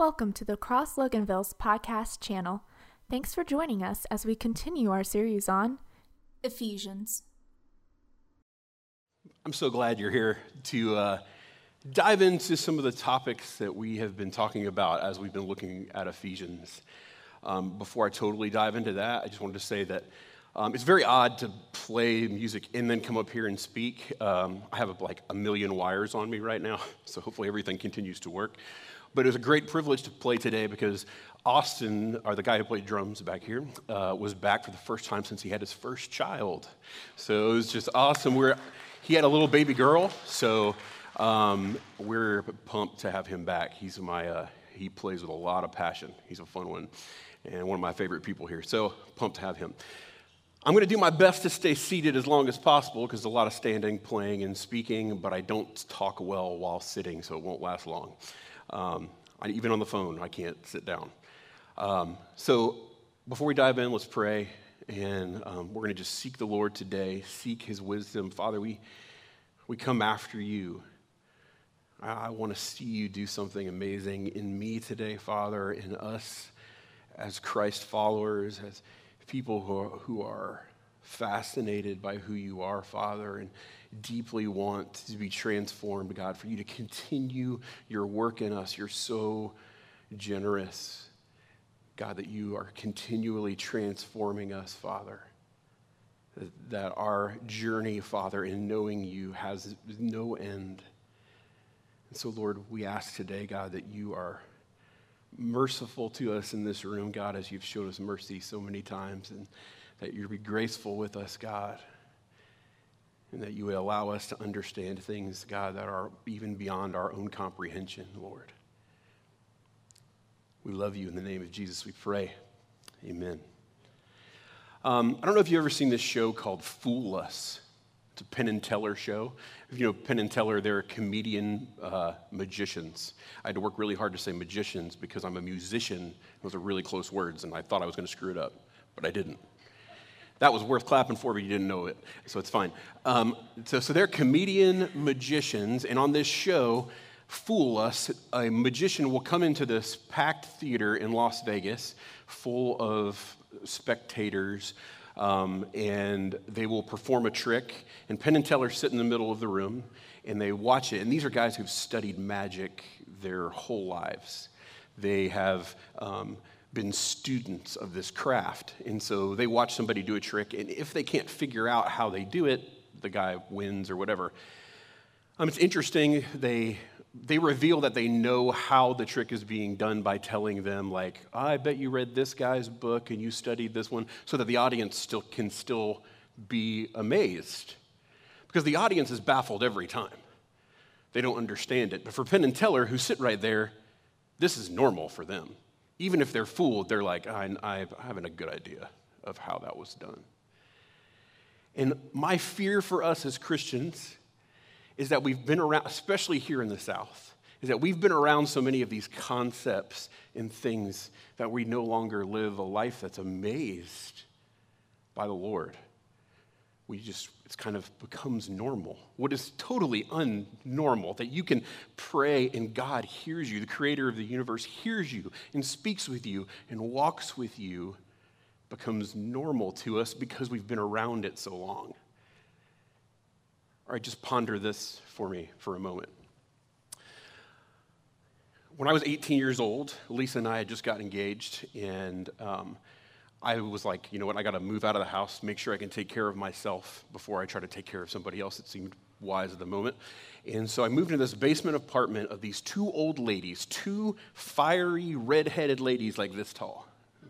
Welcome to the Cross Loganville's podcast channel. Thanks for joining us as we continue our series on Ephesians. I'm so glad you're here to uh, dive into some of the topics that we have been talking about as we've been looking at Ephesians. Um, before I totally dive into that, I just wanted to say that um, it's very odd to play music and then come up here and speak. Um, I have like a million wires on me right now, so hopefully everything continues to work. But it was a great privilege to play today because Austin, or the guy who played drums back here, uh, was back for the first time since he had his first child. So it was just awesome. We're, he had a little baby girl, so um, we're pumped to have him back. He's my, uh, he plays with a lot of passion. He's a fun one and one of my favorite people here. So pumped to have him. I'm going to do my best to stay seated as long as possible because a lot of standing, playing, and speaking, but I don't talk well while sitting, so it won't last long. Um, I, even on the phone, I can't sit down. Um, so before we dive in, let's pray. And um, we're going to just seek the Lord today, seek his wisdom. Father, we, we come after you. I, I want to see you do something amazing in me today, Father, in us as Christ followers, as people who are, who are fascinated by who you are, Father, and deeply want to be transformed, God, for you to continue your work in us. You're so generous, God, that you are continually transforming us, Father. That our journey, Father, in knowing you has no end. And so, Lord, we ask today, God, that you are merciful to us in this room, God, as you've showed us mercy so many times, and that you be graceful with us, God, and that you would allow us to understand things, God, that are even beyond our own comprehension, Lord. We love you in the name of Jesus, we pray. Amen. Um, I don't know if you've ever seen this show called Fool Us. It's a Penn and Teller show. If you know Penn and Teller, they're comedian uh, magicians. I had to work really hard to say magicians because I'm a musician. Those are really close words, and I thought I was going to screw it up, but I didn't. That was worth clapping for, but you didn't know it, so it's fine. Um, so, so they're comedian magicians, and on this show, Fool Us, a magician will come into this packed theater in Las Vegas full of spectators um, and they will perform a trick. And Penn and Teller sit in the middle of the room and they watch it. And these are guys who've studied magic their whole lives. They have um, been students of this craft. And so they watch somebody do a trick, and if they can't figure out how they do it, the guy wins or whatever. Um, it's interesting. They they reveal that they know how the trick is being done by telling them like i bet you read this guy's book and you studied this one so that the audience still can still be amazed because the audience is baffled every time they don't understand it but for penn and teller who sit right there this is normal for them even if they're fooled they're like i, I have a good idea of how that was done and my fear for us as christians is that we've been around, especially here in the South, is that we've been around so many of these concepts and things that we no longer live a life that's amazed by the Lord. We just, it kind of becomes normal. What is totally unnormal, that you can pray and God hears you, the creator of the universe hears you and speaks with you and walks with you, becomes normal to us because we've been around it so long. All right, just ponder this for me for a moment. When I was 18 years old, Lisa and I had just got engaged, and um, I was like, you know what, I got to move out of the house, make sure I can take care of myself before I try to take care of somebody else. It seemed wise at the moment. And so I moved into this basement apartment of these two old ladies, two fiery, red-headed ladies like this tall,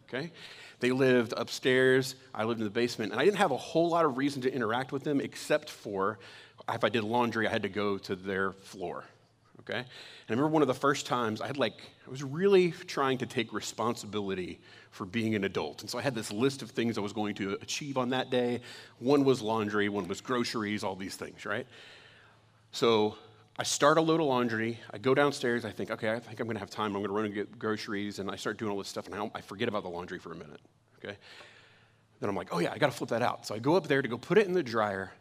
okay? They lived upstairs, I lived in the basement, and I didn't have a whole lot of reason to interact with them except for if I did laundry, I had to go to their floor. Okay? And I remember one of the first times I had like, I was really trying to take responsibility for being an adult. And so I had this list of things I was going to achieve on that day. One was laundry, one was groceries, all these things, right? So I start a load of laundry. I go downstairs. I think, okay, I think I'm going to have time. I'm going to run and get groceries. And I start doing all this stuff. And I, I forget about the laundry for a minute. Okay. Then I'm like, oh, yeah, I got to flip that out. So I go up there to go put it in the dryer.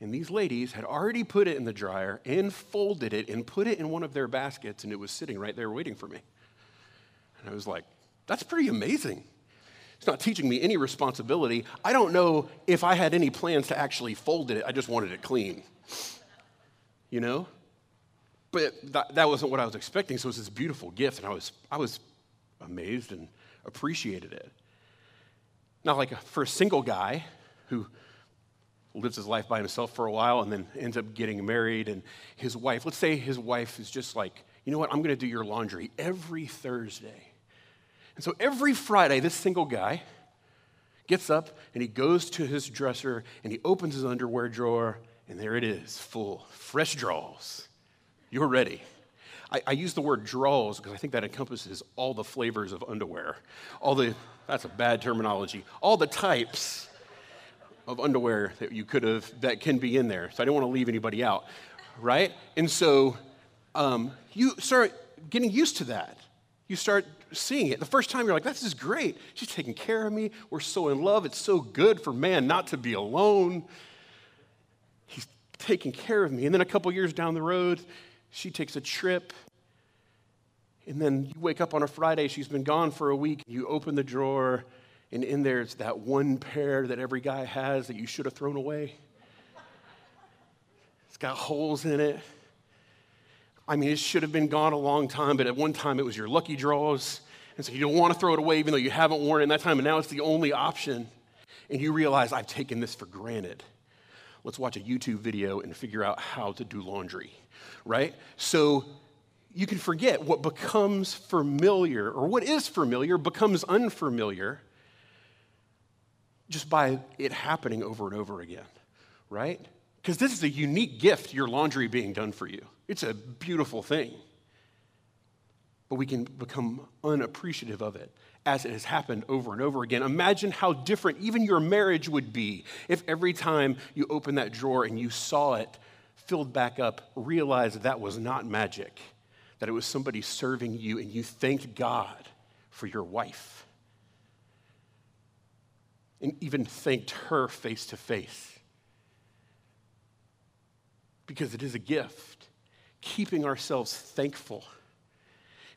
And these ladies had already put it in the dryer and folded it and put it in one of their baskets, and it was sitting right there waiting for me. And I was like, that's pretty amazing. It's not teaching me any responsibility. I don't know if I had any plans to actually fold it, I just wanted it clean. You know? But that, that wasn't what I was expecting, so it was this beautiful gift, and I was, I was amazed and appreciated it. Now, like for a single guy who lives his life by himself for a while and then ends up getting married, and his wife, let's say his wife is just like, you know what, I'm going to do your laundry every Thursday. And so every Friday, this single guy gets up and he goes to his dresser and he opens his underwear drawer, and there it is, full, fresh drawers. You're ready. I, I use the word draws because I think that encompasses all the flavors of underwear. All the, that's a bad terminology, all the types of underwear that you could have, that can be in there. So I don't want to leave anybody out, right? And so um, you start getting used to that. You start seeing it. The first time you're like, this is great. She's taking care of me. We're so in love. It's so good for man not to be alone. He's taking care of me. And then a couple years down the road, she takes a trip. And then you wake up on a Friday, she's been gone for a week. You open the drawer, and in there it's that one pair that every guy has that you should have thrown away. It's got holes in it. I mean, it should have been gone a long time, but at one time it was your lucky draws. And so you don't want to throw it away even though you haven't worn it in that time, and now it's the only option. And you realize, I've taken this for granted. Let's watch a YouTube video and figure out how to do laundry, right? So you can forget what becomes familiar, or what is familiar becomes unfamiliar just by it happening over and over again, right? Because this is a unique gift, your laundry being done for you. It's a beautiful thing. But we can become unappreciative of it as it has happened over and over again. Imagine how different even your marriage would be if every time you opened that drawer and you saw it filled back up, realized that that was not magic, that it was somebody serving you, and you thanked God for your wife. And even thanked her face to face. Because it is a gift, keeping ourselves thankful.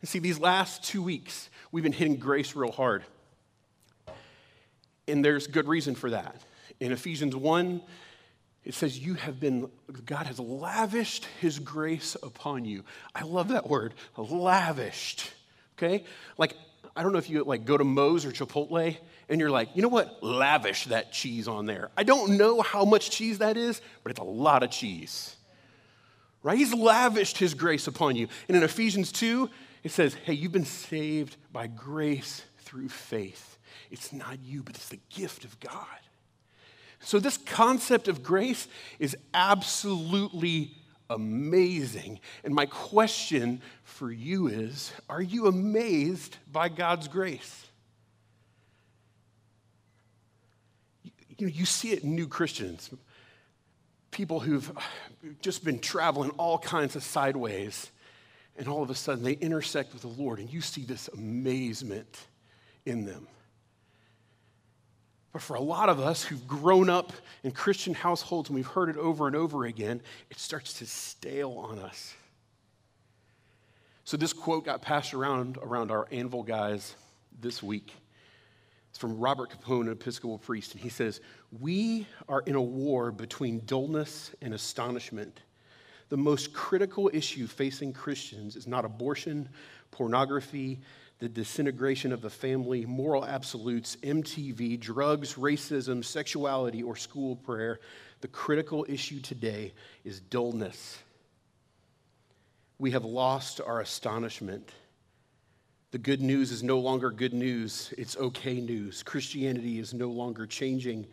And see, these last two weeks, we've been hitting grace real hard. And there's good reason for that. In Ephesians 1, it says, You have been, God has lavished his grace upon you. I love that word, lavished. Okay? Like, I don't know if you like go to Moe's or Chipotle and you're like, you know what? Lavish that cheese on there. I don't know how much cheese that is, but it's a lot of cheese. Right? He's lavished his grace upon you. And in Ephesians 2, it says, hey, you've been saved by grace through faith. It's not you, but it's the gift of God. So, this concept of grace is absolutely amazing. And my question for you is Are you amazed by God's grace? You, know, you see it in new Christians, people who've just been traveling all kinds of sideways, and all of a sudden they intersect with the Lord, and you see this amazement in them. But for a lot of us who've grown up in Christian households and we've heard it over and over again, it starts to stale on us. So this quote got passed around around our anvil guys this week. It's from Robert Capon, an Episcopal priest, and he says, "We are in a war between dullness and astonishment. The most critical issue facing Christians is not abortion, pornography, the disintegration of the family, moral absolutes, MTV, drugs, racism, sexuality, or school prayer. The critical issue today is dullness. We have lost our astonishment. The good news is no longer good news, it's okay news. Christianity is no longer changing,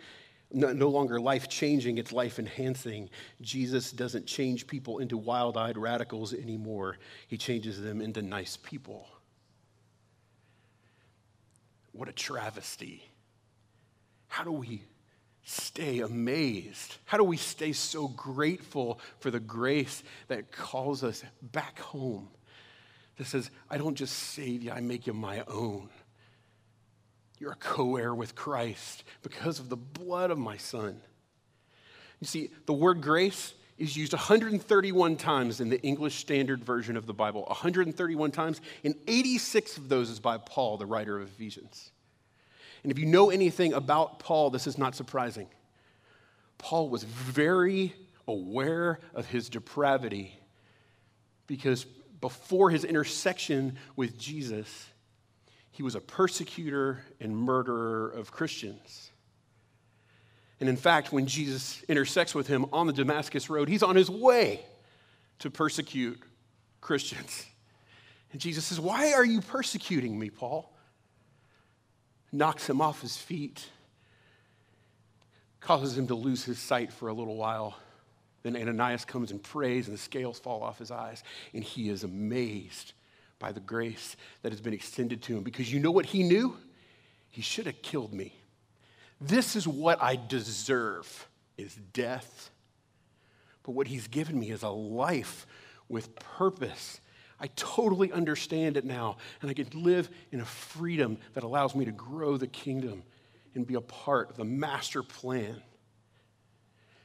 no, no longer life changing, it's life enhancing. Jesus doesn't change people into wild eyed radicals anymore, he changes them into nice people. What a travesty. How do we stay amazed? How do we stay so grateful for the grace that calls us back home? That says, I don't just save you, I make you my own. You're a co heir with Christ because of the blood of my son. You see, the word grace is used 131 times in the English Standard Version of the Bible. 131 times, and 86 of those is by Paul, the writer of Ephesians. And if you know anything about Paul, this is not surprising. Paul was very aware of his depravity because before his intersection with Jesus, he was a persecutor and murderer of Christians. And in fact, when Jesus intersects with him on the Damascus Road, he's on his way to persecute Christians. And Jesus says, Why are you persecuting me, Paul? Knocks him off his feet, causes him to lose his sight for a little while. Then Ananias comes and prays, and the scales fall off his eyes, and he is amazed by the grace that has been extended to him. Because you know what he knew? He should have killed me. This is what I deserve is death. But what he's given me is a life with purpose. I totally understand it now, and I can live in a freedom that allows me to grow the kingdom and be a part of the master plan.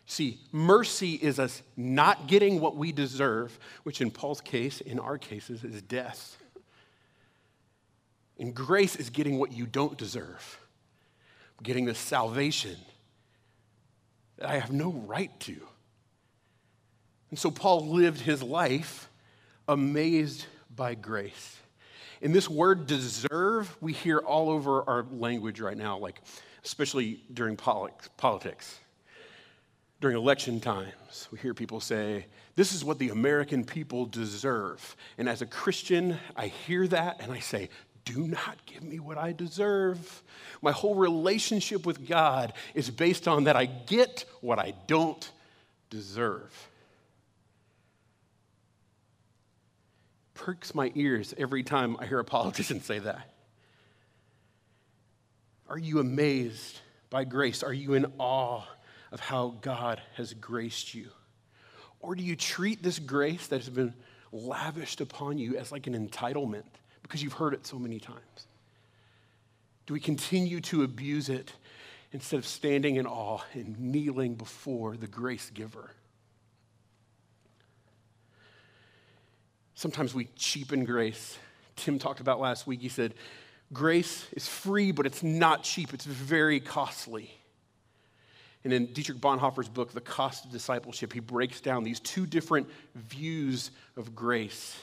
See, mercy is us not getting what we deserve, which in Paul's case, in our cases, is death. And grace is getting what you don't deserve getting this salvation that I have no right to. And so Paul lived his life amazed by grace. And this word deserve, we hear all over our language right now, like especially during politics. During election times, we hear people say, This is what the American people deserve. And as a Christian, I hear that and I say, do not give me what I deserve. My whole relationship with God is based on that I get what I don't deserve. Perks my ears every time I hear a politician say that. Are you amazed by grace? Are you in awe of how God has graced you? Or do you treat this grace that has been lavished upon you as like an entitlement? Because you've heard it so many times? Do we continue to abuse it instead of standing in awe and kneeling before the grace giver? Sometimes we cheapen grace. Tim talked about last week, he said, Grace is free, but it's not cheap, it's very costly. And in Dietrich Bonhoeffer's book, The Cost of Discipleship, he breaks down these two different views of grace.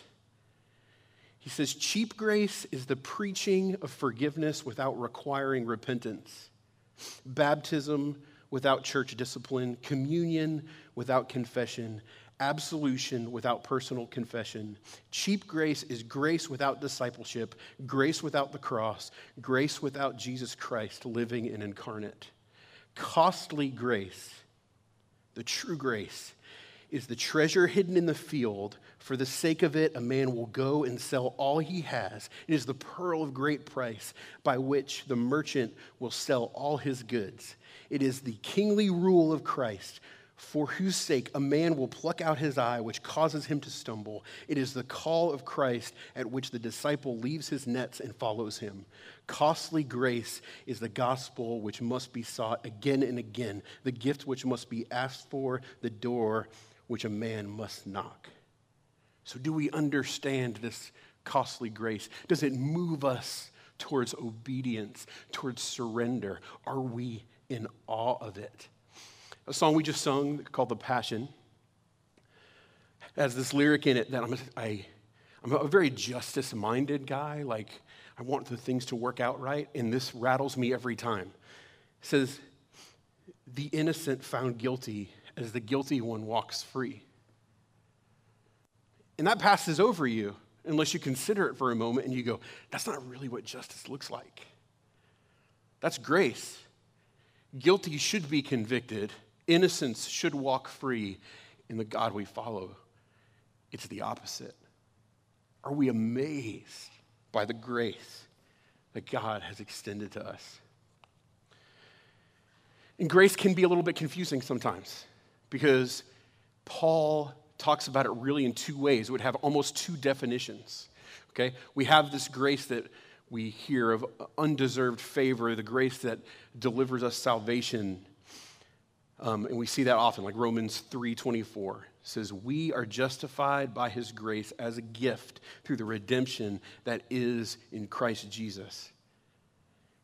He says, cheap grace is the preaching of forgiveness without requiring repentance, baptism without church discipline, communion without confession, absolution without personal confession. Cheap grace is grace without discipleship, grace without the cross, grace without Jesus Christ living and incarnate. Costly grace, the true grace, is the treasure hidden in the field. For the sake of it, a man will go and sell all he has. It is the pearl of great price by which the merchant will sell all his goods. It is the kingly rule of Christ for whose sake a man will pluck out his eye, which causes him to stumble. It is the call of Christ at which the disciple leaves his nets and follows him. Costly grace is the gospel which must be sought again and again, the gift which must be asked for, the door which a man must knock. So, do we understand this costly grace? Does it move us towards obedience, towards surrender? Are we in awe of it? A song we just sung called The Passion has this lyric in it that I'm a, I, I'm a very justice minded guy. Like, I want the things to work out right, and this rattles me every time. It says, The innocent found guilty as the guilty one walks free. And that passes over you unless you consider it for a moment and you go, that's not really what justice looks like. That's grace. Guilty should be convicted, innocence should walk free in the God we follow. It's the opposite. Are we amazed by the grace that God has extended to us? And grace can be a little bit confusing sometimes because Paul talks about it really in two ways. It would have almost two definitions. Okay? We have this grace that we hear of undeserved favor, the grace that delivers us salvation. Um, and we see that often, like Romans 3.24 says, we are justified by his grace as a gift through the redemption that is in Christ Jesus.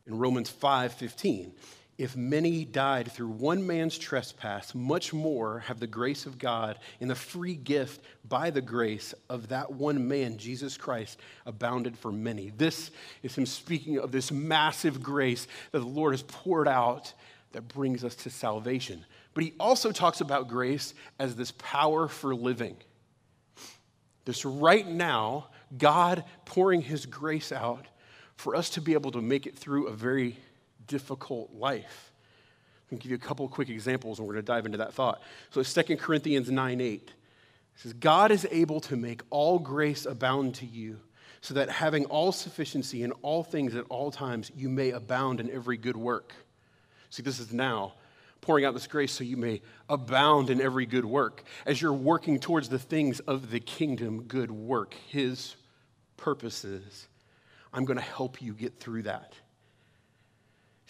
In Romans 5.15, if many died through one man's trespass, much more have the grace of God and the free gift by the grace of that one man, Jesus Christ, abounded for many. This is him speaking of this massive grace that the Lord has poured out that brings us to salvation. But he also talks about grace as this power for living. This right now, God pouring his grace out for us to be able to make it through a very difficult life. i can give you a couple quick examples and we're going to dive into that thought. So 2 Corinthians 9 8 says, God is able to make all grace abound to you, so that having all sufficiency in all things at all times, you may abound in every good work. See, this is now pouring out this grace so you may abound in every good work. As you're working towards the things of the kingdom, good work, His purposes, I'm going to help you get through that.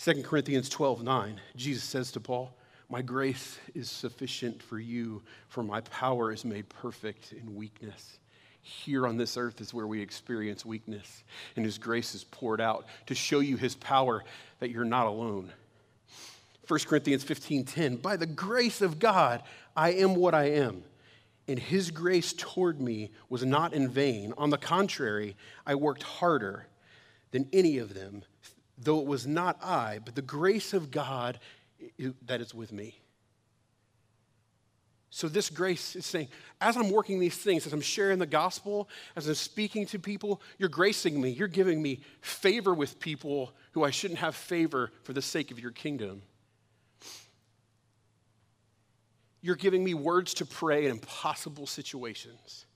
2 Corinthians 12 9, Jesus says to Paul, My grace is sufficient for you, for my power is made perfect in weakness. Here on this earth is where we experience weakness, and His grace is poured out to show you His power that you're not alone. 1 Corinthians 15 10, By the grace of God, I am what I am. And His grace toward me was not in vain. On the contrary, I worked harder than any of them though it was not I, but the grace of God that is with me. So, this grace is saying, as I'm working these things, as I'm sharing the gospel, as I'm speaking to people, you're gracing me. You're giving me favor with people who I shouldn't have favor for the sake of your kingdom. You're giving me words to pray in impossible situations.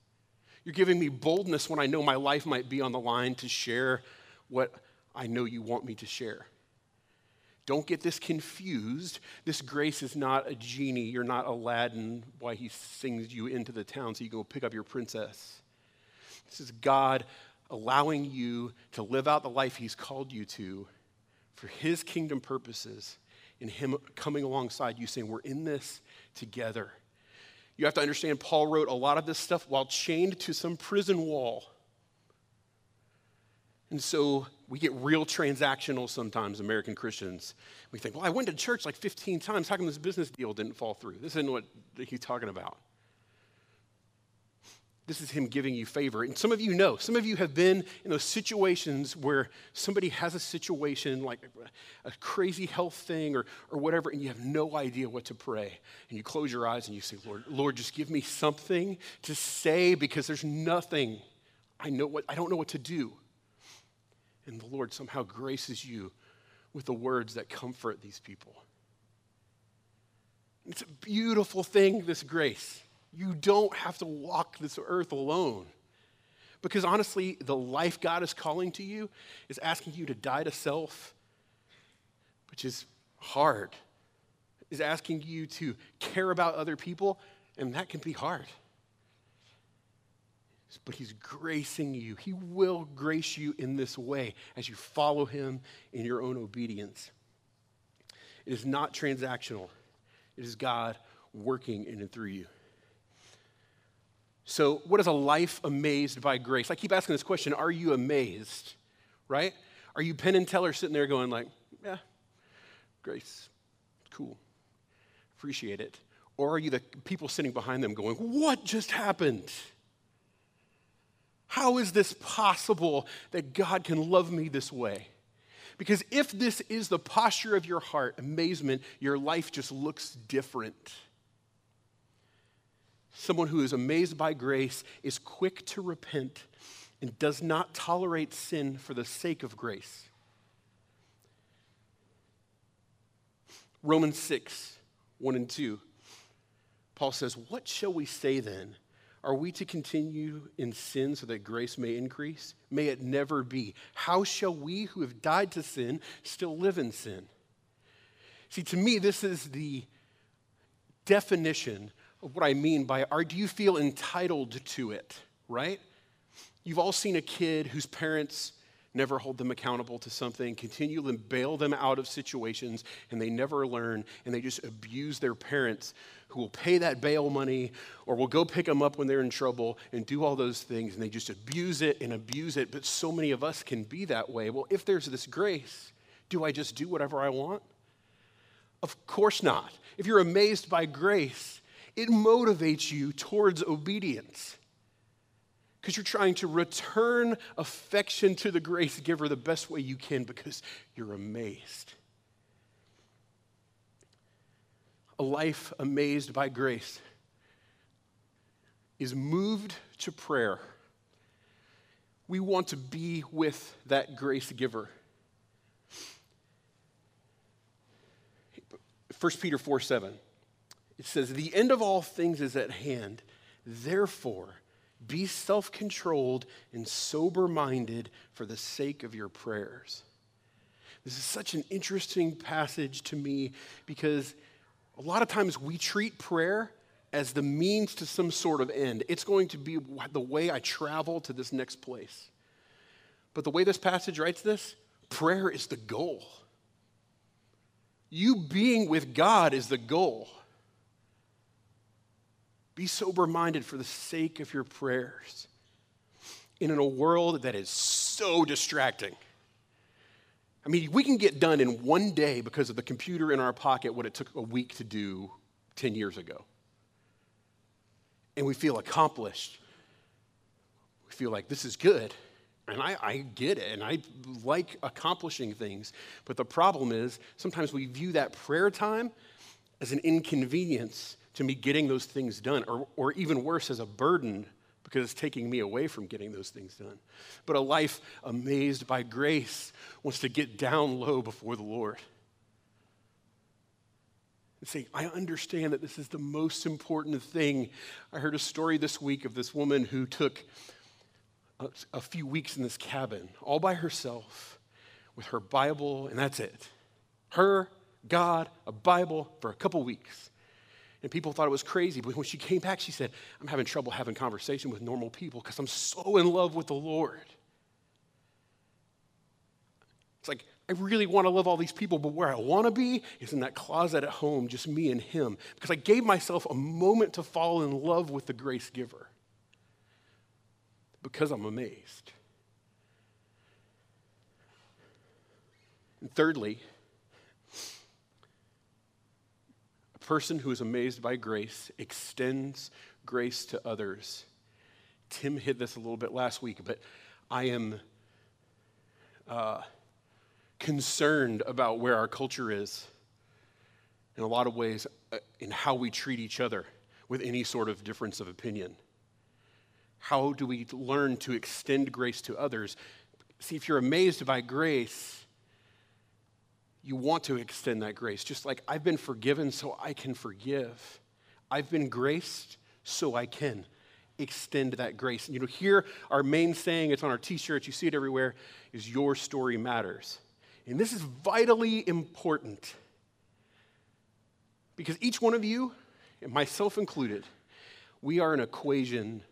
You're giving me boldness when I know my life might be on the line to share what I know you want me to share. Don't get this confused. This grace is not a genie. You're not Aladdin why he sings you into the town so you go pick up your princess. This is God allowing you to live out the life he's called you to for his kingdom purposes and him coming alongside you saying, We're in this together. You have to understand, Paul wrote a lot of this stuff while chained to some prison wall. And so we get real transactional sometimes, American Christians. We think, well, I went to church like 15 times. How come this business deal didn't fall through? This isn't what he's talking about. This is him giving you favor. And some of you know, some of you have been in those situations where somebody has a situation like a crazy health thing or, or whatever, and you have no idea what to pray. And you close your eyes and you say, Lord, Lord, just give me something to say because there's nothing. I know what I don't know what to do. And the Lord somehow graces you with the words that comfort these people. It's a beautiful thing, this grace. You don't have to walk this earth alone. Because honestly, the life God is calling to you is asking you to die to self, which is hard, is asking you to care about other people, and that can be hard but He's gracing you. He will grace you in this way as you follow Him in your own obedience. It is not transactional, it is God working in and through you. So, what is a life amazed by grace? I keep asking this question Are you amazed? Right? Are you Penn and Teller sitting there going, like, yeah, grace, cool, appreciate it? Or are you the people sitting behind them going, What just happened? How is this possible that God can love me this way? Because if this is the posture of your heart, amazement, your life just looks different. Someone who is amazed by grace is quick to repent and does not tolerate sin for the sake of grace. Romans 6, 1 and 2. Paul says, What shall we say then? Are we to continue in sin so that grace may increase? May it never be. How shall we who have died to sin still live in sin? See, to me, this is the definition of what I mean by are do you feel entitled to it, right? You've all seen a kid whose parents never hold them accountable to something, continue to bail them out of situations, and they never learn, and they just abuse their parents who will pay that bail money or will go pick them up when they're in trouble and do all those things, and they just abuse it and abuse it. But so many of us can be that way. Well, if there's this grace, do I just do whatever I want? Of course not. If you're amazed by grace, it motivates you towards obedience because you're trying to return affection to the grace giver the best way you can because you're amazed. A life amazed by grace is moved to prayer. We want to be with that grace giver. 1 Peter 4 7, it says, The end of all things is at hand. Therefore, be self controlled and sober minded for the sake of your prayers. This is such an interesting passage to me because a lot of times we treat prayer as the means to some sort of end. It's going to be the way I travel to this next place. But the way this passage writes this, prayer is the goal. You being with God is the goal. Be sober minded for the sake of your prayers. in a world that is so distracting. I mean, we can get done in one day because of the computer in our pocket what it took a week to do 10 years ago. And we feel accomplished. We feel like this is good. And I, I, get it, and I like accomplishing things. But the problem is, sometimes we view that prayer time as an inconvenience to me getting those things done, or, or even worse, as a burden because it's taking me away from getting those things done. But a life amazed by grace wants to get down low before the Lord and say, I understand that this is the most important thing. I heard a story this week of this woman who took a, a few weeks in this cabin all by herself with her Bible, and that's it. Her, God, a Bible for a couple weeks. And people thought it was crazy. But when she came back, she said, I'm having trouble having conversation with normal people because I'm so in love with the Lord. It's like, I really want to love all these people, but where I want to be is in that closet at home, just me and Him. Because I gave myself a moment to fall in love with the grace giver. Because I'm amazed. And thirdly, person who is amazed by grace extends grace to others. Tim hit this a little bit last week, but I am uh, concerned about where our culture is in a lot of ways uh, in how we treat each other with any sort of difference of opinion. How do we learn to extend grace to others? See, if you're amazed by grace, you want to extend that grace. Just like I've been forgiven so I can forgive. I've been graced so I can extend that grace. And you know, here our main saying, it's on our t-shirts, you see it everywhere, is your story matters. And this is vitally important. Because each one of you, and myself included, we are an equation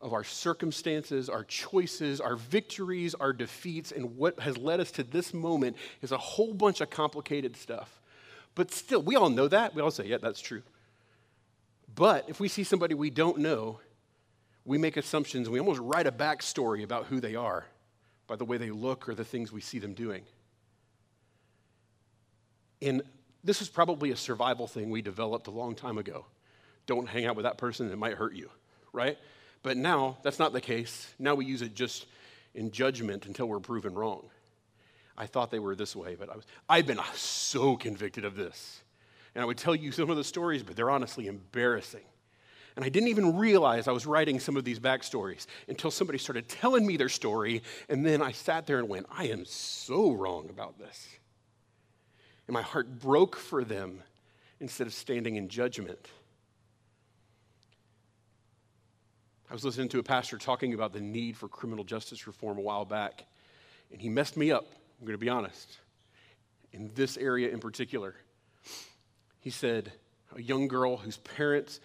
of our circumstances, our choices, our victories, our defeats, and what has led us to this moment is a whole bunch of complicated stuff. But still, we all know that. We all say, yeah, that's true. But if we see somebody we don't know, we make assumptions. We almost write a backstory about who they are by the way they look or the things we see them doing. And this is probably a survival thing we developed a long time ago. Don't hang out with that person, it might hurt you, right? But now, that's not the case. Now we use it just in judgment until we're proven wrong. I thought they were this way, but I was, I've been so convicted of this. And I would tell you some of the stories, but they're honestly embarrassing. And I didn't even realize I was writing some of these backstories until somebody started telling me their story. And then I sat there and went, I am so wrong about this. And my heart broke for them instead of standing in judgment. I was listening to a pastor talking about the need for criminal justice reform a while back, and he messed me up. I'm going to be honest. In this area in particular, he said a young girl whose parents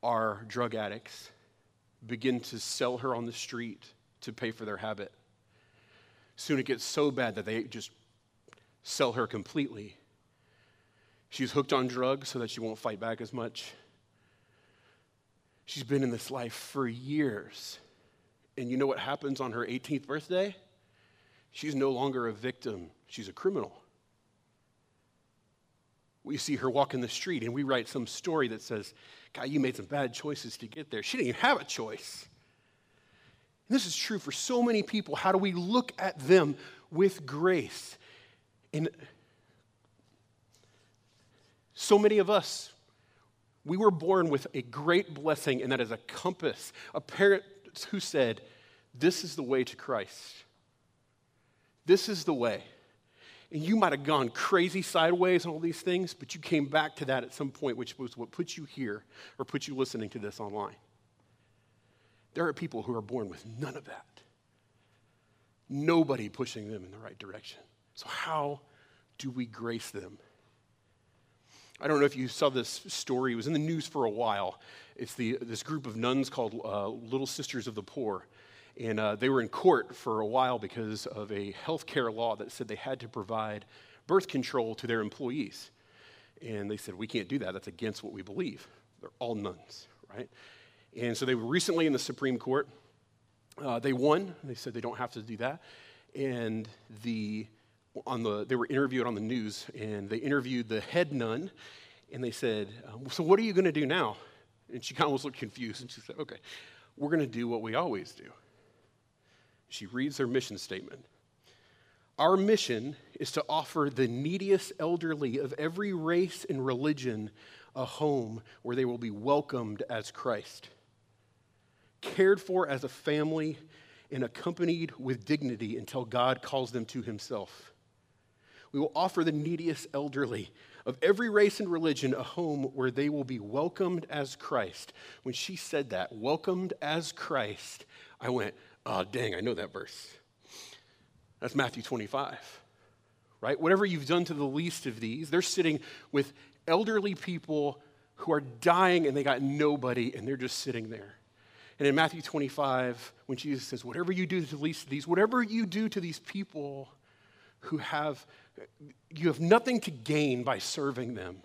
are drug addicts begin to sell her on the street to pay for their habit. Soon it gets so bad that they just sell her completely. She's hooked on drugs so that she won't fight back as much. She's been in this life for years. And you know what happens on her 18th birthday? She's no longer a victim, she's a criminal. We see her walk in the street and we write some story that says, God, you made some bad choices to get there. She didn't even have a choice. And this is true for so many people. How do we look at them with grace? And so many of us, we were born with a great blessing, and that is a compass, a parent who said, This is the way to Christ. This is the way. And you might have gone crazy sideways on all these things, but you came back to that at some point, which was what put you here or put you listening to this online. There are people who are born with none of that. Nobody pushing them in the right direction. So, how do we grace them? I don't know if you saw this story. It was in the news for a while. It's the, this group of nuns called uh, Little Sisters of the Poor. And uh, they were in court for a while because of a health care law that said they had to provide birth control to their employees. And they said, We can't do that. That's against what we believe. They're all nuns, right? And so they were recently in the Supreme Court. Uh, they won. They said they don't have to do that. And the, on the, they were interviewed on the news, and they interviewed the head nun, and they said, um, So what are you going to do now? And she kind of was looked confused, and she said, Okay, we're going to do what we always do. She reads their mission statement. Our mission is to offer the neediest elderly of every race and religion a home where they will be welcomed as Christ, cared for as a family, and accompanied with dignity until God calls them to Himself. We will offer the neediest elderly of every race and religion a home where they will be welcomed as Christ. When she said that, welcomed as Christ, I went, Oh, dang, I know that verse. That's Matthew 25, right? Whatever you've done to the least of these, they're sitting with elderly people who are dying and they got nobody and they're just sitting there. And in Matthew 25, when Jesus says, Whatever you do to the least of these, whatever you do to these people who have, you have nothing to gain by serving them,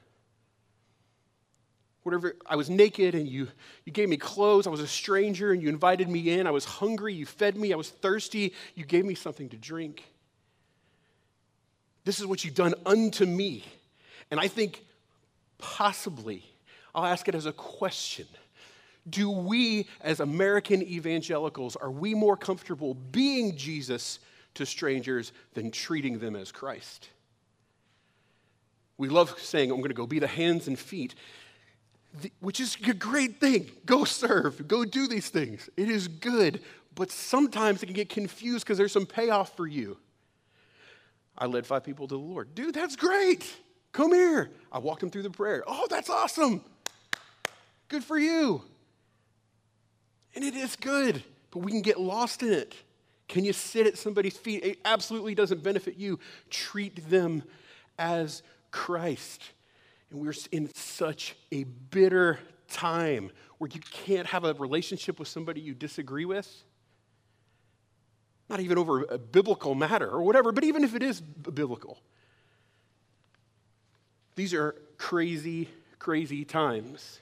whatever i was naked and you, you gave me clothes. I was a stranger and you invited me in. I was hungry. You fed me. I was thirsty. You gave me something to drink. This is what you've done unto me. And i think possibly i'll ask it as a question. Do we as american evangelicals are we more comfortable being jesus to strangers than treating them as christ we love saying i'm going to go be the hands and feet which is a great thing. Go serve, go do these things. It is good, but sometimes it can get confused because there's some payoff for you. I led five people to the Lord. Dude, that's great. Come here. I walked them through the prayer. Oh, that's awesome. Good for you. And it is good, but we can get lost in it. Can you sit at somebody's feet? It absolutely doesn't benefit you. Treat them as Christ. And we're in such a bitter time where you can't have a relationship with somebody you disagree with. Not even over a biblical matter or whatever, but even if it is biblical. These are crazy, crazy times.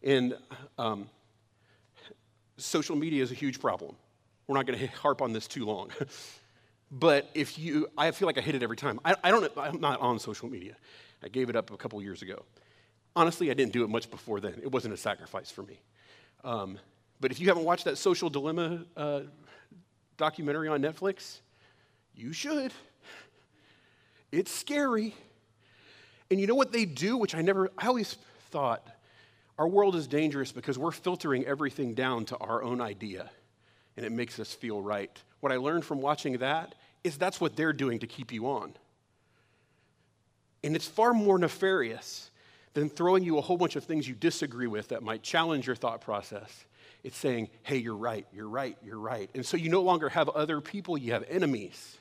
And um, social media is a huge problem. We're not going to harp on this too long. but if you, I feel like I hit it every time. I, I don't, I'm not on social media. I gave it up a couple years ago. Honestly, I didn't do it much before then. It wasn't a sacrifice for me. Um, but if you haven't watched that Social Dilemma uh, documentary on Netflix, you should. It's scary. And you know what they do, which I never, I always thought our world is dangerous because we're filtering everything down to our own idea and it makes us feel right. What I learned from watching that is that's what they're doing to keep you on. And it's far more nefarious than throwing you a whole bunch of things you disagree with that might challenge your thought process. It's saying, hey, you're right, you're right, you're right. And so you no longer have other people, you have enemies.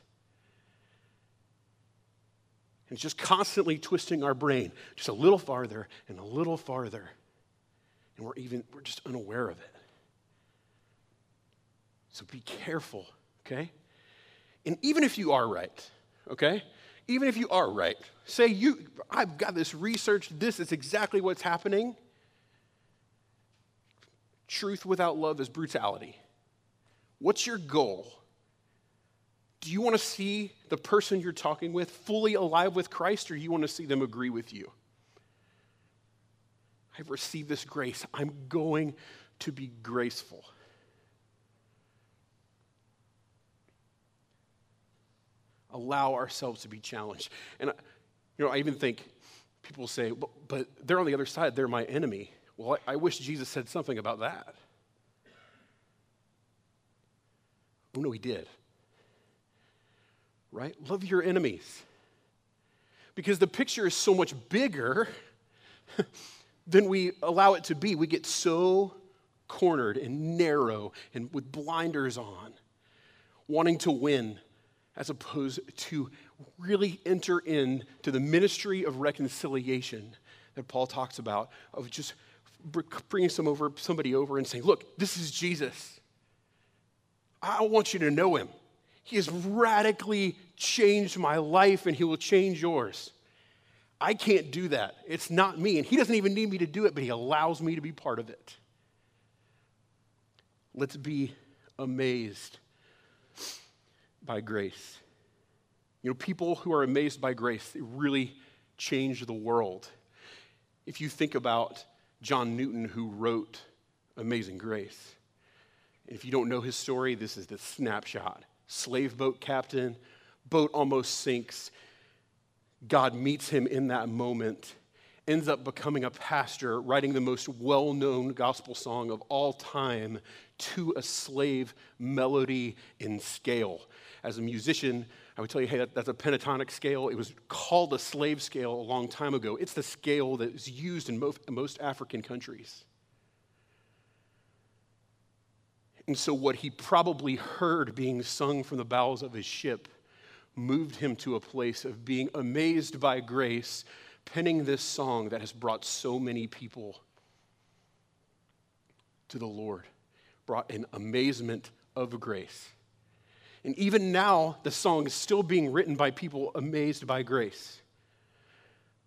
And it's just constantly twisting our brain just a little farther and a little farther. And we're even, we're just unaware of it. So be careful, okay? And even if you are right, okay? Even if you are right, say you I've got this research, this is exactly what's happening. Truth without love is brutality. What's your goal? Do you want to see the person you're talking with fully alive with Christ, or you want to see them agree with you? I've received this grace. I'm going to be graceful. Allow ourselves to be challenged. And, you know, I even think people say, but, but they're on the other side, they're my enemy. Well, I, I wish Jesus said something about that. Oh, no, he did. Right? Love your enemies. Because the picture is so much bigger than we allow it to be. We get so cornered and narrow and with blinders on, wanting to win, as opposed to really enter into the ministry of reconciliation that Paul talks about, of just bringing some over, somebody over and saying, Look, this is Jesus. I want you to know him. He has radically changed my life and he will change yours. I can't do that. It's not me. And he doesn't even need me to do it, but he allows me to be part of it. Let's be amazed by grace. You know, people who are amazed by grace, they really change the world. If you think about John Newton, who wrote Amazing Grace, if you don't know his story, this is the snapshot. Slave boat captain, boat almost sinks. God meets him in that moment, ends up becoming a pastor, writing the most well known gospel song of all time to a slave melody in scale. As a musician, I would tell you, hey, that, that's a pentatonic scale. It was called a slave scale a long time ago. It's the scale that is used in most, most African countries. And so, what he probably heard being sung from the bowels of his ship moved him to a place of being amazed by grace, penning this song that has brought so many people to the Lord, brought an amazement of grace. And even now, the song is still being written by people amazed by grace.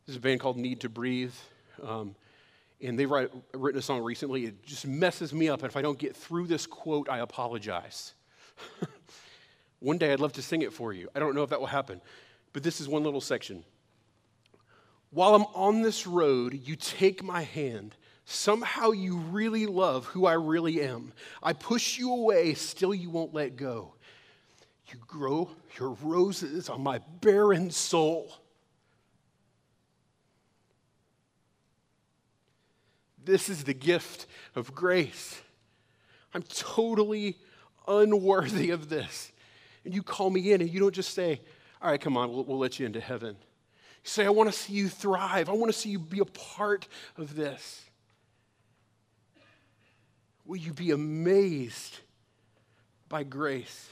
There's a band called Need to Breathe. Um, and they've write, written a song recently. It just messes me up. And if I don't get through this quote, I apologize. one day I'd love to sing it for you. I don't know if that will happen. But this is one little section. While I'm on this road, you take my hand. Somehow you really love who I really am. I push you away, still you won't let go. You grow your roses on my barren soul. This is the gift of grace. I'm totally unworthy of this. And you call me in and you don't just say, All right, come on, we'll, we'll let you into heaven. You say, I want to see you thrive. I want to see you be a part of this. Will you be amazed by grace?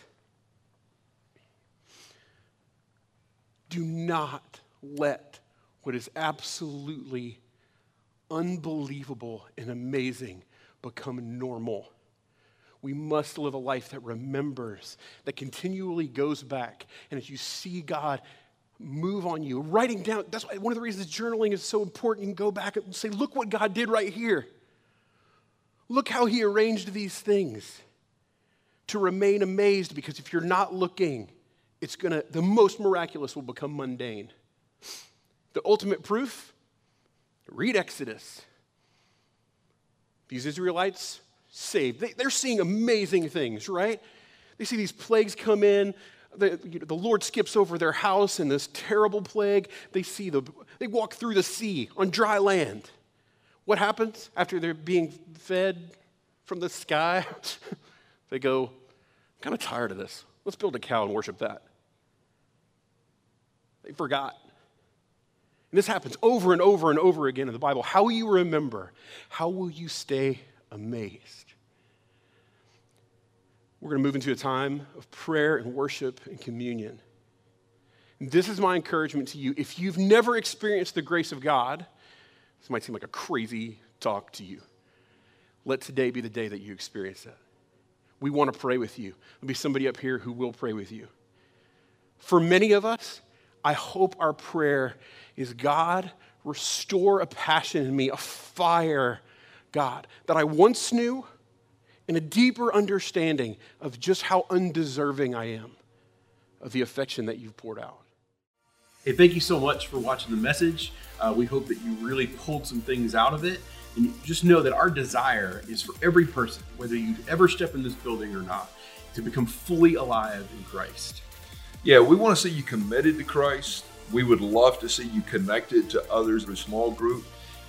Do not let what is absolutely unbelievable and amazing become normal. We must live a life that remembers, that continually goes back. And as you see God move on you, writing down, that's why one of the reasons journaling is so important. You can go back and say, look what God did right here. Look how he arranged these things to remain amazed because if you're not looking, it's gonna, the most miraculous will become mundane. The ultimate proof Read Exodus. These Israelites saved. They, are seeing amazing things, right? They see these plagues come in. The, you know, the Lord skips over their house in this terrible plague. They see the, they walk through the sea on dry land. What happens after they're being fed from the sky? they go, I'm kind of tired of this. Let's build a cow and worship that. They forgot. And this happens over and over and over again in the Bible. How will you remember? How will you stay amazed? We're going to move into a time of prayer and worship and communion. And this is my encouragement to you. If you've never experienced the grace of God, this might seem like a crazy talk to you. Let today be the day that you experience that. We want to pray with you. There'll be somebody up here who will pray with you. For many of us, I hope our prayer is God, restore a passion in me, a fire, God, that I once knew, and a deeper understanding of just how undeserving I am of the affection that you've poured out. Hey, thank you so much for watching the message. Uh, we hope that you really pulled some things out of it. And just know that our desire is for every person, whether you ever step in this building or not, to become fully alive in Christ. Yeah, we want to see you committed to Christ. We would love to see you connected to others in a small group.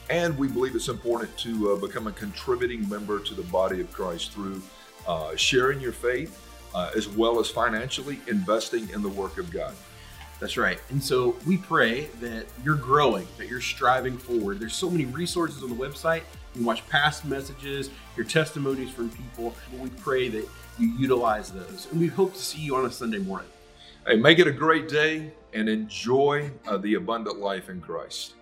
And we believe it's important to uh, become a contributing member to the body of Christ through uh, sharing your faith uh, as well as financially investing in the work of God. That's right. And so we pray that you're growing, that you're striving forward. There's so many resources on the website. You can watch past messages, your testimonies from people. we pray that you utilize those. And we hope to see you on a Sunday morning. Hey, make it a great day and enjoy uh, the abundant life in Christ.